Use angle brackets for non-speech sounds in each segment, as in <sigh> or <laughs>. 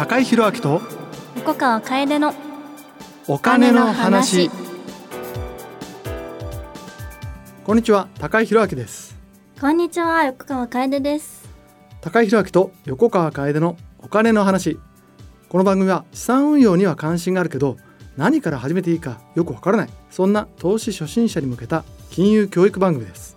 高井宏明と横川楓のお金の話。こんにちは高井宏明です。こんにちは横川楓です。高井宏明と横川楓のお金の話。この番組は資産運用には関心があるけど何から始めていいかよくわからない。そんな投資初心者に向けた金融教育番組です。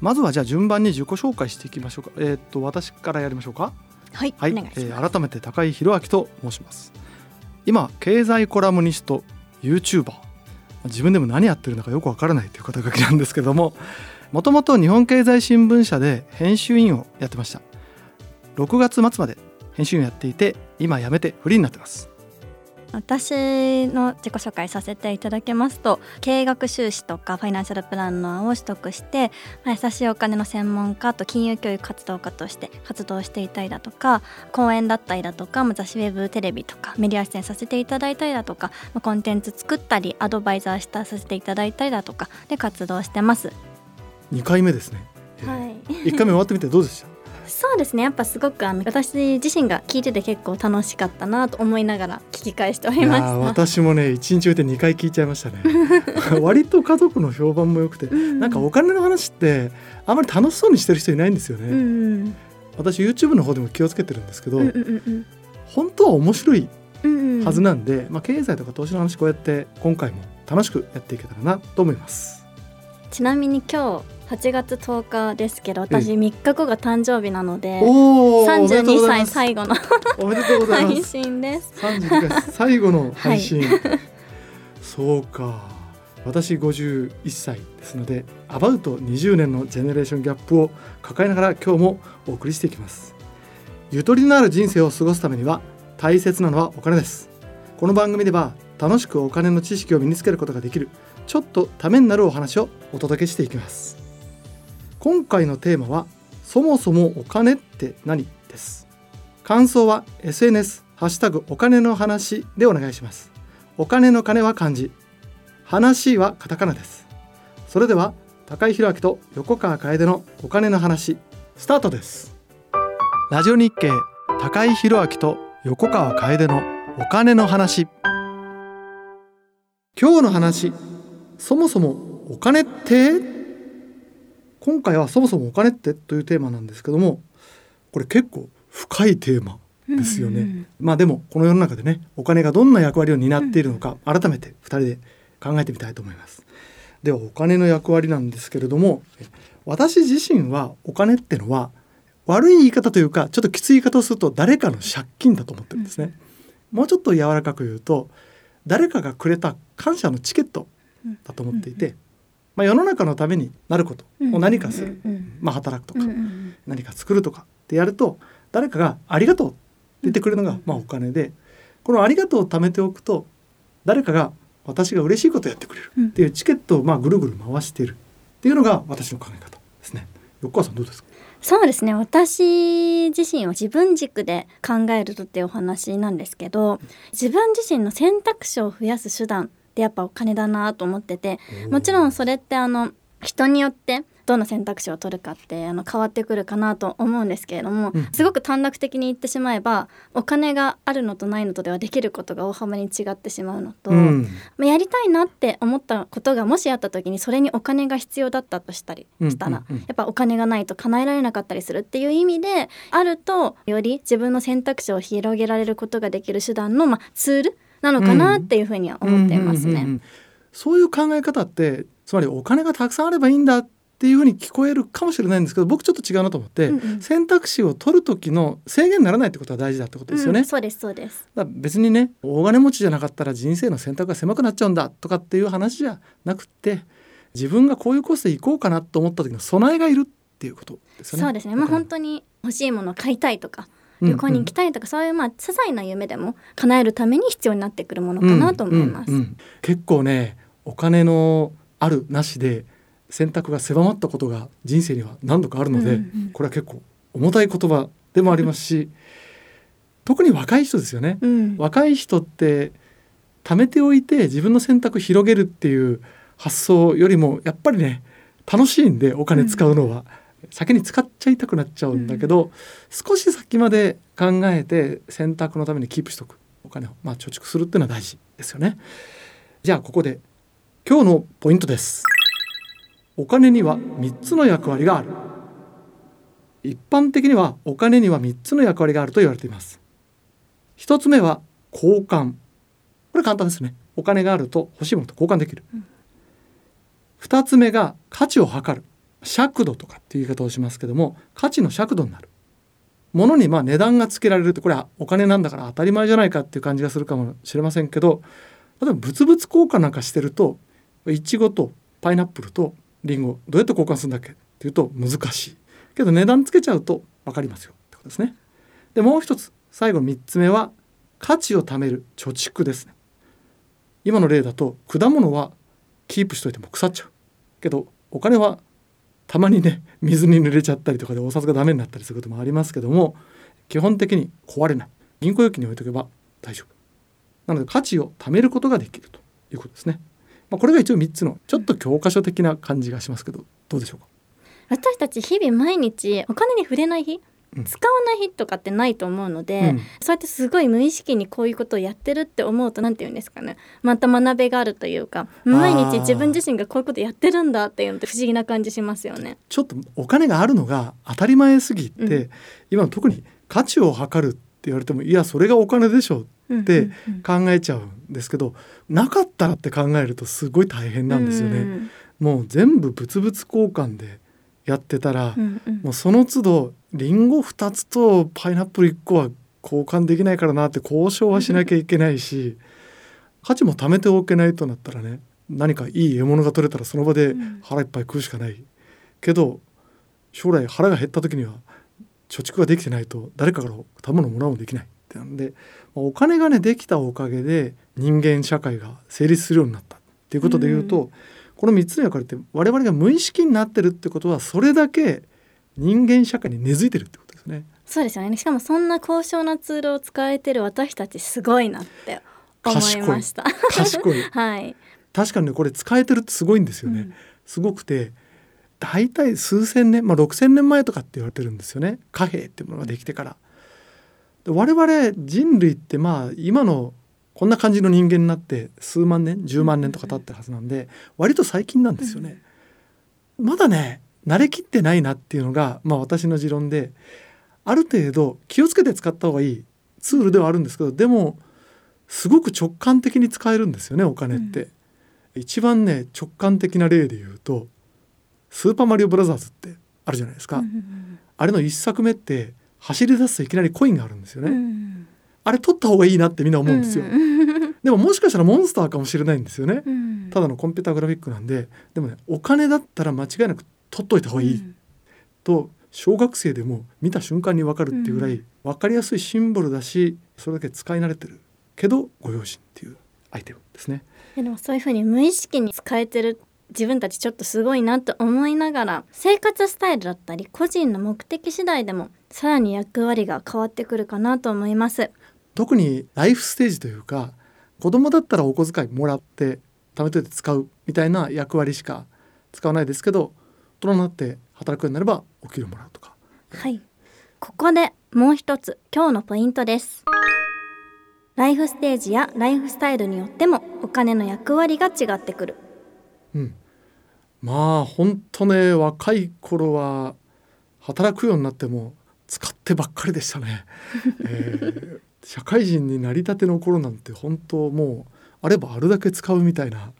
まずはじゃあ順番に自己紹介していきましょうか。えーっと私からやりましょうかはい、はい、えー改めて高井宏明と申します。今経済コラムニスト YouTuber 自分でも何やってるのかよくわからないという肩書きなんですけどももともと日本経済新聞社で編集員をやってました。6月末まで編集員をやっていて今辞めてフリーになってます私の自己紹介させていただきますと経営学修士とかファイナンシャルプランナーを取得して、まあ、優しいお金の専門家と金融教育活動家として活動していたりだとか講演だったりだとかまあ雑誌ウェブテレビとかメディア出演させていただいたりだとか、まあ、コンテンツ作ったりアドバイザーしたさせていただいたりだとかで活動してます。2回目ですね、えー。はい。1回目終わってみてどうでした？そうですね。やっぱすごくあの私自身が聞いてて結構楽しかったなと思いながら聞き返しておりました。私もね1日置いて2回聞いちゃいましたね。<laughs> 割と家族の評判も良くてうんなんかお金の話ってあまり楽しそうにしてる人いないんですよね、うんうん。私 YouTube の方でも気をつけてるんですけど、うんうんうん本当は面白いうんうんはずなん。で、まあ、経済とか投資の話こうやって今回も楽しくやっていけたらなと思います。ちなみに今日8月10日ですけど私3日後が誕生日なのでおお32歳最後のおめでとうござい配ます。信です。32歳最後の配信、そうか。私51歳ですのでアバウト20年のジェネレーションギャップを抱えながら今日もお送りしていきます。ゆとりのある人生を過ごすためには大切なのはお金です。この番組では楽しくお金の知識を身につけることができるちょっとためになるお話をお届けしていきます今回のテーマはそもそもお金って何？です。感想は SNS ハッシュタグお金の話でお願いします。お金の金は漢字。話はカタカナです。それでは高井宏明と横川楓のお金の話スタートです。ラジオ日経高井宏明と横川楓のお金の話。今日の話そもそもお金って？今回はそもそもお金ってというテーマなんですけどもこれ結構深いテーマですよね、うんうんうん。まあでもこの世の中でねお金がどんな役割を担っているのか改めて2人で考えてみたいと思います。ではお金の役割なんですけれどもえ私自身はお金ってのは悪い言い方というかちょっときつい言い方をすると誰かの借金だと思ってるんですね、もうちょっと柔らかく言うと誰かがくれた感謝のチケットだと思っていて、まあ、世の中のためになることを何かする、うんうんまあ、働くとか、うんうん何か作るとかってやると誰かが「ありがとう」って言ってくれるのが、まあ、お金でこの「ありがとう」を貯めておくと誰かが私が嬉しいことをやってくれるうん。っていうチケットをまあぐるぐる回しているっていうのが私の考え方ですね。横川さんどうですか？そうですね。私自身は自分軸で考えるとっていうお話なんですけど自分自身の選択肢を増やす手段ってやっぱお金だなと思っててもちろんそれってあの人によってどの選択肢を取るかってあの変わってくるかなと思うんですけれども、うん。すごく短絡的に言ってしまえばお金があるのとないのとではできることが大幅に違ってしまうのと、うん。まあやりたいなって思ったことがもしあった時にそれにお金が必要だったとしたりしたら、やっぱお金がないと叶えられなかったりするっていう意味であるとより自分の選択肢を広げられることができる手段の、まあ、ツールなのかなっていうふうには思っていますね。そういう考え方ってつまりお金がたくさんあればいいんだっていうふうに聞こえるかもしれないんですけど僕ちょっと違うなと思って、うんうん選択肢を取る時の制限にならないってことは大事だってことですよね。うんそうですそうです。だ別にね大金持ちじゃなかったら人生の選択が狭くなっちゃうんだとかっていう話じゃなくって自分がこういうコースで行こうかなと思った時の備えがいるっていうことですよね。そうですね。まあ本当に欲しいものを買いたいとか旅行に行きたいとか、そういうまあ些細な夢でも叶えるために必要になってくるものかなと思います。結構ねお金のあるなしで選択が狭まったことが人生には何度かあるので、うんうんこれは結構重たい言葉でもありますし <laughs> 特に若い人ですよね。うん。若い人って貯めておいて自分の選択を広げるっていう発想よりもやっぱりね楽しいんでお金使うのは、先に使っちゃいたくなっちゃうんだけど、うん、少し先まで考えて選択のためにキープしとくお金を、まあ、貯蓄するっていうのは大事ですよね。じゃあここで今日のポイントです。お金には3つの役割がある。一般的にはお金には3つの役割があると言われています。1つ目は交換。これ簡単ですね。お金があると欲しいものと交換できる。うん、2つ目が価値を測る。尺度とかっていう言い方をしますけども価値の尺度になるものにまあ値段がつけられるってこれはお金なんだから当たり前じゃないかっていう感じがするかもしれませんけど例えば物々交換なんかしてるといちごとパイナップルとリンゴどうやって交換するんだっけっていうと難しいけど値段つけちゃうと分かりますよってことですね。でもう一つ最後3つ目は価値を貯める貯蓄ですね。今の例だと果物はキープしといても腐っちゃうけどお金はたまにね水に濡れちゃったりとかでお札がダメになったりすることもありますけども基本的に壊れない。銀行預金に置いとけば大丈夫。なので価値を貯めることができるということですね、まあ、これが一応3つのちょっと教科書的な感じがしますけどどうでしょうか？私たち日々毎日お金に触れない日使わない日とかってないと思うので、うん、そうやってすごい無意識にこういうことをやってるって思うと何て言うんですかね。また学べがあるというか毎日自分自身がこういうことやってるんだっていうのって不思議な感じしますよね。ちょっとお金があるのが当たり前すぎて、うん、今特に価値を測るって言われてもいやそれがお金でしょって考えちゃうんですけど、なかったらって考えるとすごい大変なんですよね。うん、もう全部物々交換でやってたら、うんうん、もうその都度リンゴ2つとパイナップル1個は交換できないからなって交渉はしなきゃいけないし価値も貯めておけないとなったらね何かいい獲物が取れたらその場で腹いっぱい食うしかない、うん、けど将来腹が減った時には貯蓄ができてないと誰かから食べ物もらうもできないってなんでお金がねできたおかげで人間社会が成立するようになったっていうことで言うと、うん、この3つの役割って我々が無意識になってるってことはそれだけ人間社会に根付いてるってことですね。そうですよね。しかもそんな高尚なツールを使えてる私たちすごいなって思いました。賢い。<laughs> はい。確かにねこれ使えてるってすごいんですよね。うん、すごくて。大体数千年、まあ、6,000年前とかって言われてるんですよね貨幣っていうものができてから。我々人類ってまあ今のこんな感じの人間になって数万年10万年とか経ってるはずなんで割と最近なんですよね。まだね慣れきってないなっていうのが、まあ、私の持論である程度気をつけて使った方がいいツールではあるんですけどでもすごく直感的に使えるんですよねお金って。うん、一番ね直感的な例で言うと「スーパーマリオブラザーズ」ってあるじゃないですか。あれの一作目って走り出すといきなりコインがあるんですよね。うん、あれ取った方がいいなってみんな思うんですよ。<laughs> でももしかしたらモンスターかもしれないんですよね。ただのコンピューターグラフィックなんででもねお金だったら間違いなく取っといた方がいい、と小学生でも見た瞬間に分かるっていうぐらい分かりやすいシンボルだしそれだけ使い慣れてるけどご用心っていうアイテムですね。でもそういうふうに無意識に使えてる自分たちちょっとすごいなと思いながら生活スタイルだったり個人の目的次第でもさらに役割が変わってくるかなと思います特にライフステージというか子供だったらお小遣いもらって貯めといて使うみたいな役割しか使わないですけど大人になって働くようになればお給料もらうとか。はい。ここでもう一つ今日のポイントです。ライフステージやライフスタイルによってもお金の役割が違ってくる。うん。まあ本当ね若い頃は働くようになっても使ってばっかりでしたね、<laughs> えー、社会人になりたての頃なんて本当もうあればあるだけ使うみたいな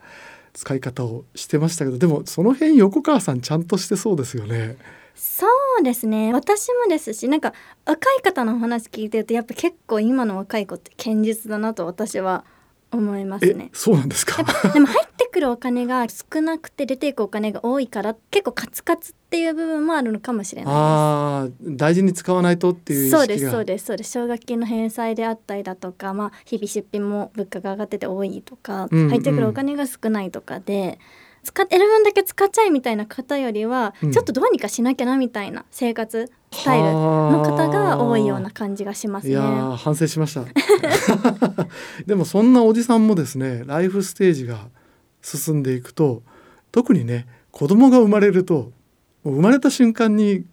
使い方をしてましたけどでもその辺横川さんちゃんとしてそうですよね。そうですね私もですしなんか若い方のお話聞いてるとやっぱ結構今の若い子って堅実だなと私は思いますね。そうなんですか？<laughs> でも入ってくるお金が少なくて出ていくお金が多いから結構カツカツっていう部分もあるのかもしれないああ大事に使わないとっていうそうですそうですそうです。奨学金の返済であったりだとかまあ日々出費も物価が上がってて多いとか、うんうん、入ってくるお金が少ないとかで。使ってる分だけ使っちゃいみたいな方よりは、うん、ちょっとどうにかしなきゃなみたいな生活スタイルの方が多いような感じがしますね。いや反省しました。<laughs> でもそんなおじさんもですねライフステージが進んでいくと特にね子供が生まれると生まれた瞬間に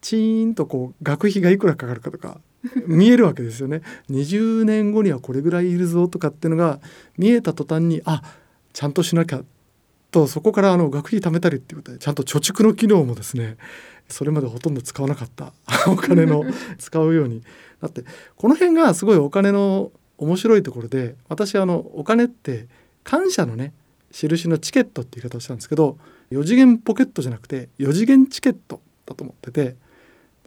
チーンとこう学費がいくらかかるかとか <laughs> 見えるわけですよね。20年後にはこれぐらいいるぞとかっていうのが見えた途端にあちゃんとしなきゃとそこからあの学費貯めたりっていうことでちゃんと貯蓄の機能もですねそれまでほとんど使わなかった <laughs> お金の使うようになってこの辺がすごいお金の面白いところで私あのお金って感謝のね印のチケットっていう言い方をしたんですけど4次元ポケットじゃなくて4次元チケットだと思ってて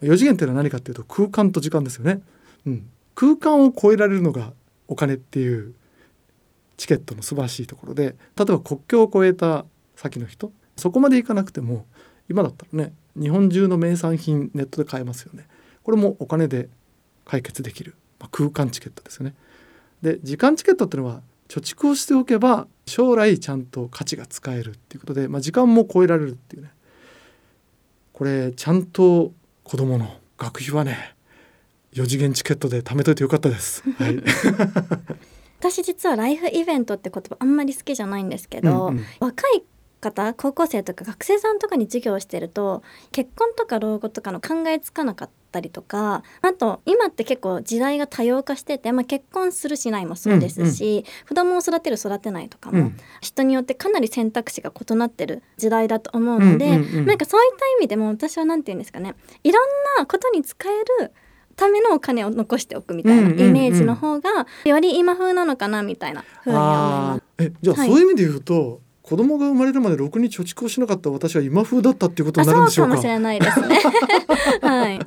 4次元っていうのは何かっていうと空間と時間ですよね。うん、空間を超えられるのがお金っていうチケットの素晴らしいところで例えば国境を越えた先の人そこまで行かなくても今だったらね日本中の名産品ネットで買えますよね。これもお金で解決できる、まあ、空間チケットですよね。で時間チケットっていうのは貯蓄をしておけば将来ちゃんと価値が使えるっていうことで、まあ、時間も超えられるっていうね。これちゃんと子どもの学費はね4次元チケットで貯めといてよかったです。はい。<laughs> 私実はライフイベントって言葉あんまり好きじゃないんですけど、うんうん、若い方高校生とか学生さんとかに授業をしてると結婚とか老後とかの考えつかなかったりとかあと今って結構時代が多様化してて、まあ、結婚するしないもそうですし、うんうん、子供を育てる育てないとかも、うん、人によってかなり選択肢が異なってる時代だと思うので、うんうんうん、なんかそういった意味でも私は何て言うんですかねいろんなことに使えるためのお金を残しておくみたいなイメージの方がより今風なのかなみたいなふうに思います。えじゃあ、そういう意味で言うと子供が生まれるまでろくに貯蓄をしなかった私は今風だったっていうことになるんでしょうか？かもしれないですね。はい。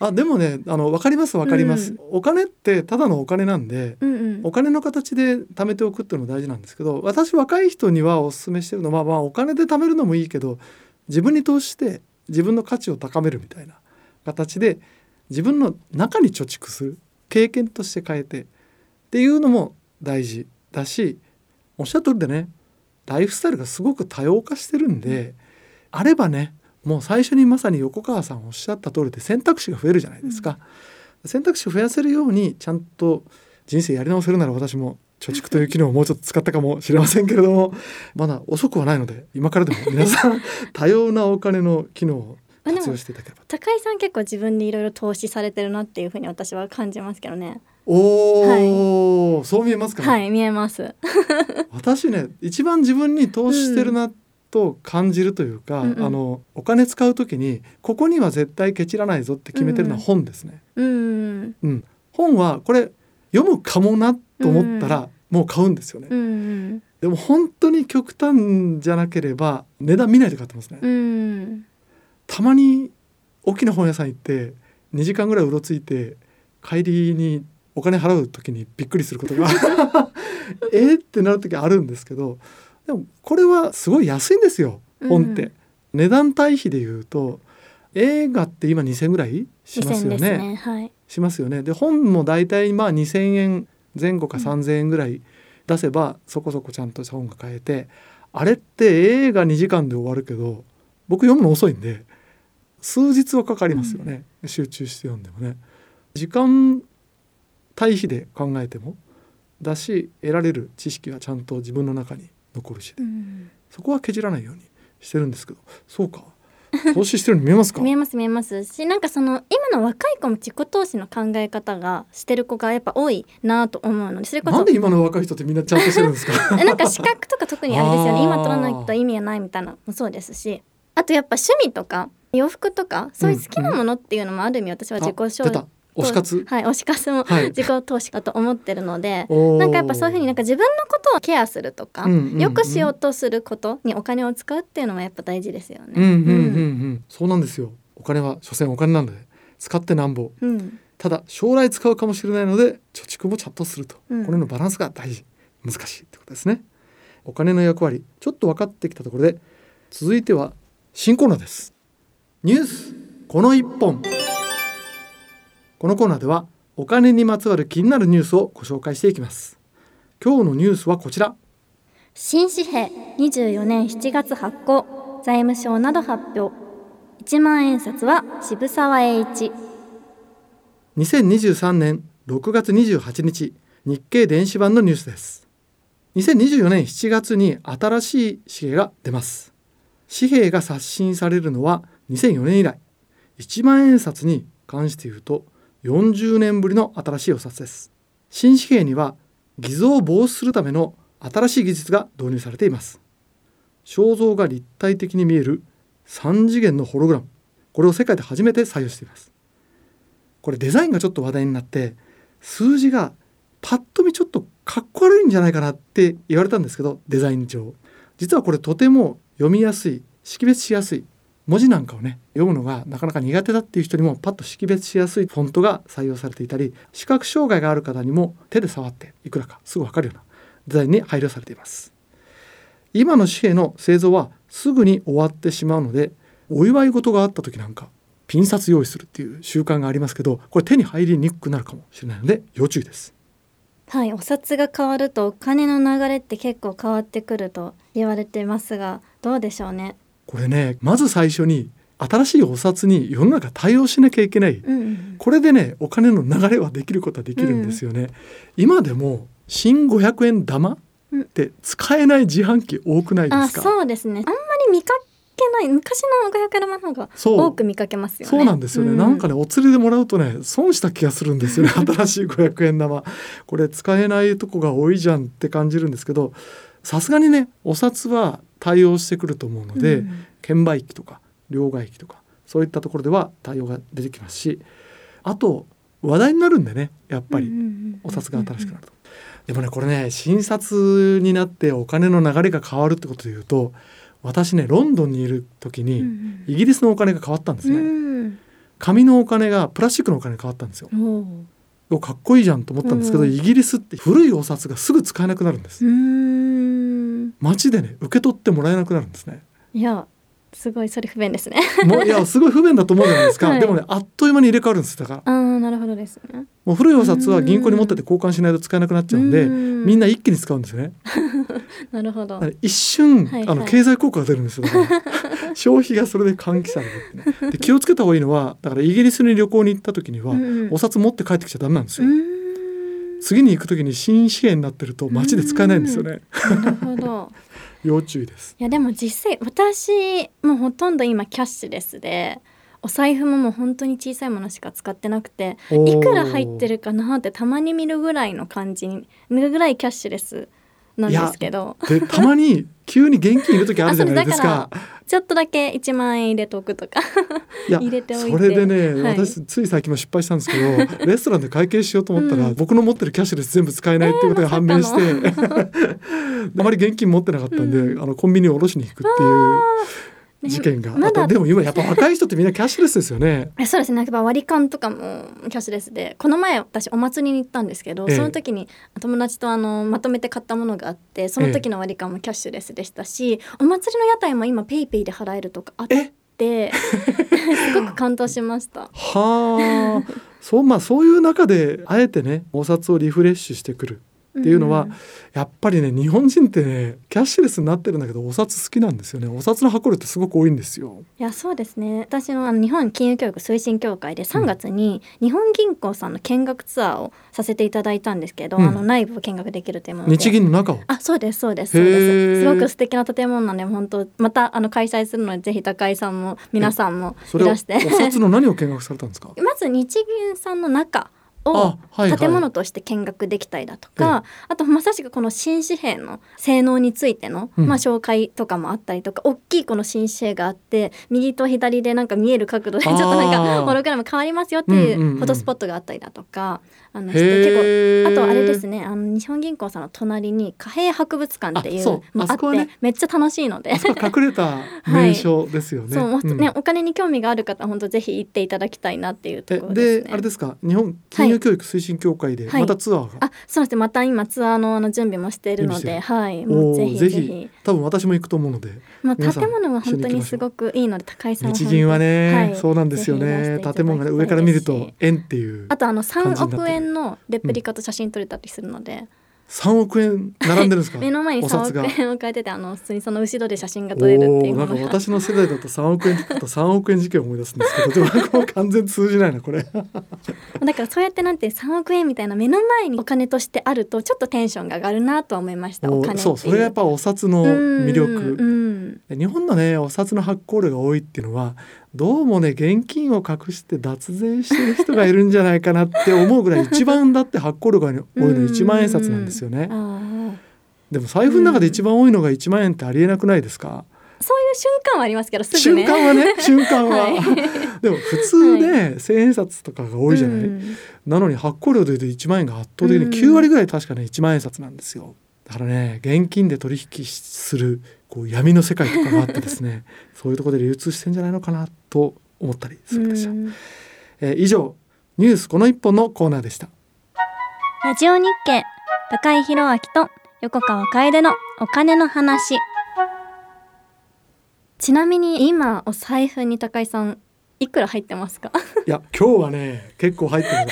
あでもねあの分かります分かります、うん、お金ってただのお金なんで、うんうん、お金の形で貯めておくっていうのも大事なんですけど私若い人にはお勧めしてるのは、まあ、お金で貯めるのもいいけど自分に投資して自分の価値を高めるみたいな形で自分の中に貯蓄する経験として変えてっていうのも大事だしおっしゃる通りでねライフスタイルがすごく多様化してるんで、うん、あればねもう最初にまさに横川さんおっしゃった通りで選択肢が増えるじゃないですか、うん、選択肢を増やせるようにちゃんと人生やり直せるなら私も貯蓄という機能をもうちょっと使ったかもしれませんけれども <laughs> まだ遅くはないので今からでも皆さん多様なお金の機能を活用していただければ高井さん結構自分にいろいろ投資されてるなっていうふうに私は感じますけどねおお、はい、そう見えますか、はい見えます。<laughs> 私ね一番自分に投資してるなと感じるというか、うん、あのお金使う時にここには絶対ケチらないぞって決めてるのは本ですね、うん、うん、本はこれ読むかもなと思ったら、もう買うんですよね、うん、でも本当に極端じゃなければ値段見ないで買ってますね、たまに大きな本屋さん行って2時間ぐらいうろついて帰りにお金払う時にびっくりすることが <laughs> えってなる時あるんですけどでもこれはすごい安いんですよ本って、うん、値段対比で言うと映画って今2,000ぐらいしますよね、ねはい、しますよね。で本も大体まあ2,000円前後か3,000円ぐらい出せばそこそこちゃんとした本が買えてあれって映画2時間で終わるけど僕読むの遅いんで数日はかかりますよね、うん、集中して読んでもね。時間対比で考えてもだし得られる知識はちゃんと自分の中に残るし、うん、そこはけじらないようにしてるんですけどそうか？投資してるに見えますか？<laughs> 見えます見えます。しなんかその今の若い子も自己投資の考え方がしてる子がやっぱ多いなと思うのでそれこそなんで今の若い人ってみんなちゃんとしてるんですか？<laughs> なんか資格とか特にあれですよね。<laughs> 今取らないと意味がないみたいなのもそうですし。あとやっぱ趣味とか洋服とかそういう好きなものっていうのもある意味私は自己紹介、推し活？はい推し活も自己投資だと思ってるので、はい、なんかやっぱそういうふうになんか自分のことをケアするとか、よくしようとすることにお金を使うっていうのはやっぱ大事ですよね。うんうんうんうん、そうなんですよ。お金は所詮お金なので。使ってなんぼ、うん、ただ将来使うかもしれないので貯蓄もちゃんとすると、うん、これのバランスが大事。難しいってことですね。お金の役割ちょっと分かってきたところで続いては新コーナーです。ニュースこの一本このコーナーではお金にまつわる気になるニュースをご紹介していきます。今日のニュースはこちら。新紙幣24年7月発行財務省など発表。1万円札は渋沢栄一。2023年6月28日日経電子版のニュースです。2024年7月に新しい紙幣が出ます。紙幣が刷新されるのは2004年以来。1万円札に関して言うと40年ぶりの新しいお札です。新紙幣には偽造を防止するための新しい技術が導入されています。肖像が立体的に見える3次元のホログラム。これを世界で初めて採用しています。これデザインがちょっと話題になって数字がパッと見ちょっとかっこ悪いんじゃないかなって言われたんですけどデザイン上実はこれとても読みやすい識別しやすい文字なんかをね読むのがなかなか苦手だっていう人にもパッと識別しやすいフォントが採用されていたり視覚障害がある方にも手で触っていくらかすぐ分かるようなデザインに配慮されています。今の紙幣の製造はすぐに終わってしまうのでお祝い事があった時なんかピン札用意するっていう習慣がありますけどこれ手に入りにくくなるかもしれないので要注意です。はいお札が変わるとお金の流れって結構変わってくると言われてますがどうでしょうね。これねまず最初に新しいお札に世の中対応しなきゃいけない、うんうんこれでねお金の流れはできることはできるんですよね、今でも新500円玉って使えない自販機多くないであすか、そうですね。あんまり見かけない昔の500円玉の方が多く見かけますよね。そうなんですよね、うなんかねお釣りでもらうとね損した気がするんですよね。<laughs> 新しい500円玉。これ使えないとこが多いじゃんって感じるんですけどさすがにねお札は対応してくると思うので、うん券売機とか両替機とかそういったところでは対応が出てきますしあと話題になるんでねやっぱりお札が新しくなると。でもねこれね新札になってお金の流れが変わるってことでいうと私ねロンドンにいる時にイギリスのお金が変わったんですね。うん紙のお金がプラスチックのお金に変わったんですよ。かっこいいじゃんと思ったんですけど、うんイギリスって古いお札がすぐ使えなくなるんです。街でね受け取ってもらえなくなるんですね。いやすごいそれ不便ですね。もういや <laughs> すごい不便だと思うじゃないですか、はい。でもねあっという間に入れ替わるんですだから。ああなるほどですね。もう古いお札は銀行に持ってて交換しないと使えなくなっちゃうんでうん。みんな一気に使うんですよね。<laughs> なるほど。一瞬、はいはい。あの経済効果が出るんですよ。だから消費がそれで喚起されるね。で気をつけた方がいいのはだからイギリスに旅行に行った時には、うんお札持って帰ってきちゃダメなんですうよ、次に行く時に新紙幣になってると街で使えないんですよね。なるほど。<laughs> 要注意です。いやでも実際私もうほとんど今キャッシュレスでお財布ももう本当に小さいものしか使ってなくていくら入ってるかなってたまに見るぐらいの感じに見るぐらいキャッシュレスなんですけど。でたまに急に現金いる時あるじゃないですか。あちょっとだけ1万円入れておくとか。入れておいて。それでね、はい。私つい最近も失敗したんですけど <laughs> レストランで会計しようと思ったら、うん。僕の持ってるキャッシュレス全部使えないっていうことが判明して、え <laughs> あまり現金持ってなかったんで、うあのコンビニに下ろしに行くっていう事件が、まだ。でも今やっぱ若い人ってみんなキャッシュレスですよね。えそうですね。やっぱ割り勘とかもキャッシュレスでこの前私お祭りに行ったんですけど、ええ。その時に友達とあのまとめて買ったものがあってその時の割り勘もキャッシュレスでしたし、お祭りの屋台も今 PayPay で払えるとかあってすごく感動しました。<laughs> はあ。そうまあそういう中であえてねお札をリフレッシュしてくるっていうのは、んやっぱりね日本人ってねキャッシュレスになってるんだけどお札好きなんですよね。お札の箱量ってすごく多いんですよ。いやそうですね。私のあの日本金融教育推進協会で3月に日本銀行さんの見学ツアーをさせていただいたんですけど、うん。あの内部を見学できるというもので。日銀の中を？あそうですそうですそうへでー。すすごく素敵な建物なんで本当またあの開催するのでぜひ高井さんも皆さんもいらして。札の何を見学されたんですか？<laughs> まず日銀さんの中を建物として見学できたりだとか、あとまさしくこの新紙幣の性能についての、うん。まあ、紹介とかもあったりとか大きいこの新紙幣があって右と左でなんか見える角度でちょっとなんあかー。ホログラム変わりますよってうんうんいううん。フォトスポットがあったりだとか、あのして結構あとあれですねあの日本銀行さんの隣に貨幣博物館っていうあそう。のあってあそこはね。めっちゃ楽しいので。隠れた <laughs> 名所ですよね。そう、うん。ねお金に興味がある方は本当ぜひ行っていただきたいなっていうとえころですね。であれですか？日本金融教育推進協会ではい。またツアーが、あそうですね。また今ツアーのあの準備もしているのではい。もうぜひぜひ。ひ。多分私も行くと思うので。まあ建物は本当にすごくいいので高井さんは日銀はね、はい。そうなんですよね。建物がね上から見ると円っていうあとあの3感じになってる億円のレプリカと写真撮れたりするので、3億円並んでるんですか？<laughs> 目の前に3億円を書いててあの普通にその後ろで写真が撮れるっていうなんか私の世代だと3億円と3億円事件を思い出すんですけどでもなんかもう完全通じないなこれ。<laughs> だからそうやってなんて3億円みたいな目の前にお金としてあるとちょっとテンションが上がるなとは思いましたおお金そうそれがやっぱお札の魅力。日本のねお札の発行量が多いっていうのはどうもね現金を隠して脱税してる人がいるんじゃないかなって思うぐらい一番だって発行量が多いの <laughs> 1万円札なんですよね。でも財布の中で一番多いのが1万円ってありえなくないですか？そういう瞬間はありますけどすぐ瞬ね間はね瞬間は、<laughs> はい。でも普通ね千円札とかが多いじゃない、うんなのに発行量でいうと1万円が圧倒的にうん9割ぐらい確かね1万円札なんですよ。だからね現金で取引するこう闇の世界とかがあってですね <laughs> そういうところで流通してんじゃないのかなと思ったりするんですよ、うん。えー以上ニュースこの一本のコーナーでした。ラジオ日経高井宏明と横川楓のお金の話。ちなみに今お財布に高井さんいくら入ってますか？<laughs> いや今日はね結構入ってる。の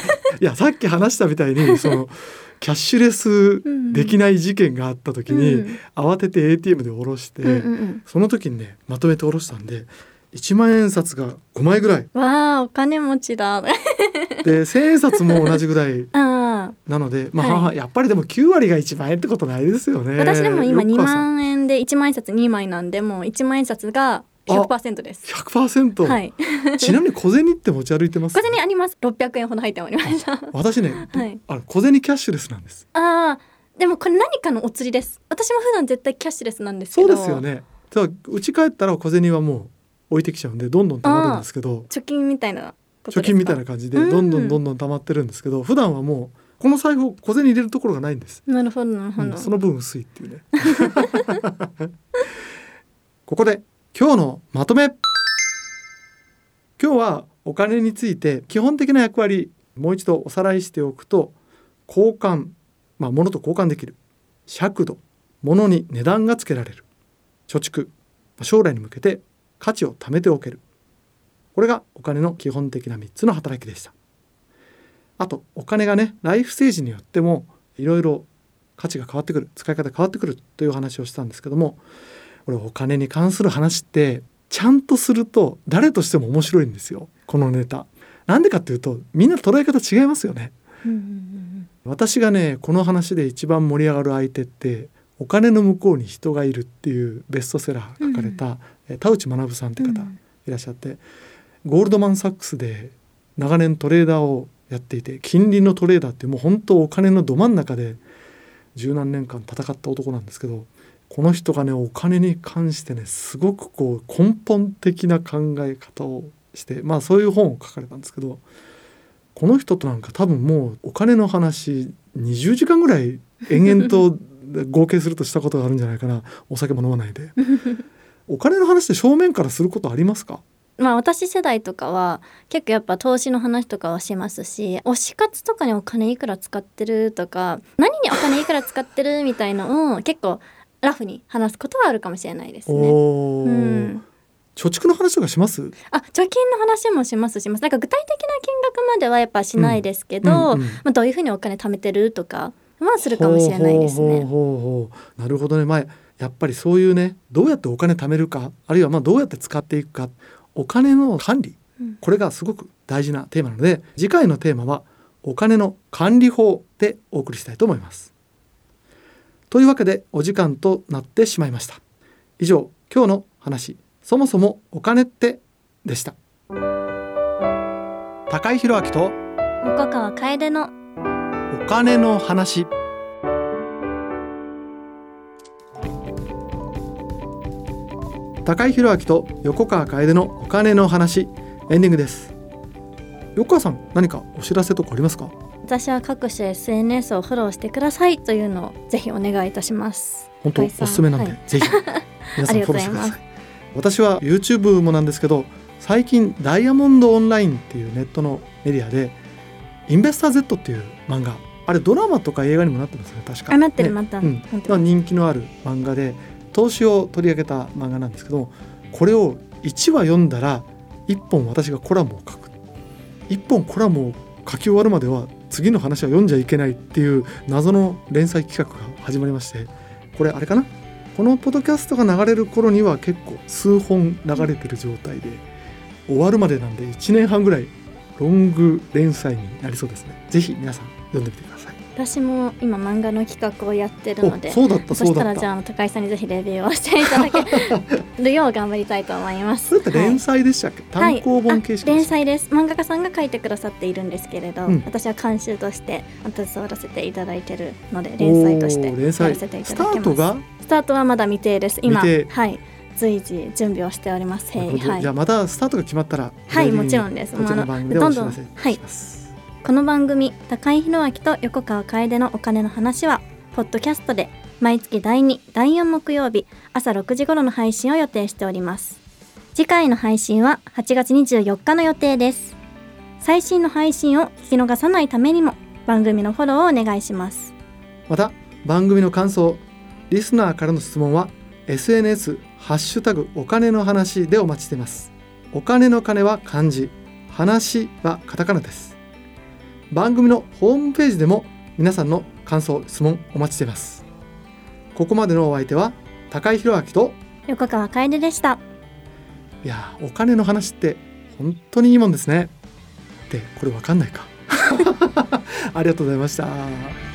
いやさっき話したみたいにその <laughs> キャッシュレスできない事件があった時に、うん。慌てて ATM で下ろして、うんうんうん。その時にねまとめて下ろしたんで1万円札が5枚ぐらい。わあお金持ちだ。あ <laughs> で千円札も同じぐらいあ <laughs> なので、まあ、はい。やっぱりでも9割が1万円ってことないですよね。私でも今2よく朝万円で1万円札2枚なんでもう1万円札が100%です。100%、はい。<laughs> ちなみに小銭って持ち歩いてます？小銭あります。600円ほど入っておりました私ね、<laughs> はい。あの小銭キャッシュレスなんですああでもこれ何かのお釣りです。私も普段絶対キャッシュレスなんですけそうどですよね。ただ家帰ったら小銭はもう置いてきちゃうんでどんどん貯まるんですけど。貯金みたいな貯金みたいな感じでうん。どんどんどんどん貯まってるんですけど普段はもうこの財布小銭入れるところがないんです、なるほどなるほど、うんその分薄いっていうね。<laughs> ここで今日のまとめ。今日はお金について基本的な役割もう一度おさらいしておくと交換、まあ、物と交換できる。尺度物に値段がつけられる。貯蓄将来に向けて価値を貯めておける。これがお金の基本的な3つの働きでした。あとお金がねライフステージによってもいろいろ価値が変わってくる使い方変わってくるという話をしたんですけどもこれお金に関する話ってちゃんとすると誰としても面白いんですよこのネタ。なんでかっていうとみんな捉え方違いますよね。うんうんうん私がねこの話で一番盛り上がる相手ってお金の向こうに人がいるっていうベストセラー書かれた、え田内学さんって方うんいらっしゃって、ゴールドマン・サックスで長年トレーダーをやっていて金利のトレーダーってもう本当お金のど真ん中で十何年間戦った男なんですけどこの人がねお金に関してねすごくこう根本的な考え方をしてまあそういう本を書かれたんですけどこの人となんか多分もうお金の話20時間ぐらい延々と合計するとしたことがあるんじゃないかなお酒も飲まないで。<laughs> お金の話って正面からすることありますか？まあ私世代とかは結構やっぱ投資の話とかはしますし推し活とかにお金いくら使ってるとか何にお金いくら使ってるみたいのを結構ラフに話すことはあるかもしれないですね。貯蓄の話とかします？あ貯金の話もしますしますなんか具体的な金額まではやっぱしないですけど、うんうんまあ、どういうふうにお金貯めてるとかはするかもしれないですね。なるほどね前やっぱりそういうねどうやってお金貯めるかあるいはまあどうやって使っていくかお金の管理うんこれがすごく大事なテーマなので次回のテーマはお金の管理法でお送りしたいと思います。というわけでお時間となってしまいました。以上今日の話そもそもお金ってでした。高井宏明と横川楓のお金の話高井宏明と横川楓のお金の話エンディングです横川さん何かお知らせとかありますか？私は各種 SNS をフォローしてくださいというのをぜひお願いいたします。本当おすすめなんで、はい。ぜひ皆さん <laughs> フォローしてください。私は YouTube もなんですけど最近ダイヤモンドオンラインっていうネットのメディアでインベスター Z っていう漫画あれドラマとか映画にもなってますね確か。あなってるね。なったうん人気のある漫画で投資を取り上げた漫画なんですけどこれを1話読んだら1本私がコラムを書く。1本コラムを書き終わるまでは次の話は読んじゃいけないっていう謎の連載企画が始まりましてこれあれかな？このポッドキャストが流れる頃には結構数本流れてる状態で終わるまでなんで1年半ぐらいロング連載になりそうですね。ぜひ皆さん読んでみてください。私も今漫画の企画をやってるのでそうだったそしたらじゃあ高井さんにぜひレビューをしていただけるよう <laughs> 頑張りたいと思います。連載でしたっけ、はい、単行本形式、はい、連載です。漫画家さんが書いてくださっているんですけれど、うん、私は監修として携わらせていただいてるので連載としてやらせていただきます。スタートはまだ未定です今はい随時準備をしております。はい、じゃあまたスタートが決まったらはいもちろんです。こちらの番組でお知らせします。はいこの番組高井宏明と横川楓のお金の話はポッドキャストで毎月第2第4木曜日朝6時頃の配信を予定しております。次回の配信は8月24日の予定です。最新の配信を聞き逃さないためにも番組のフォローをお願いします。また番組の感想リスナーからの質問は SNS ハッシュタグお金の話でお待ちしています。お金の金は漢字話はカタカナです。番組のホームページでも皆さんの感想質問お待ちしています。ここまでのお相手は高井宏明と横川楓でした。いやお金の話って本当にいいもんですね。でこれわかんないか。<laughs> ありがとうございました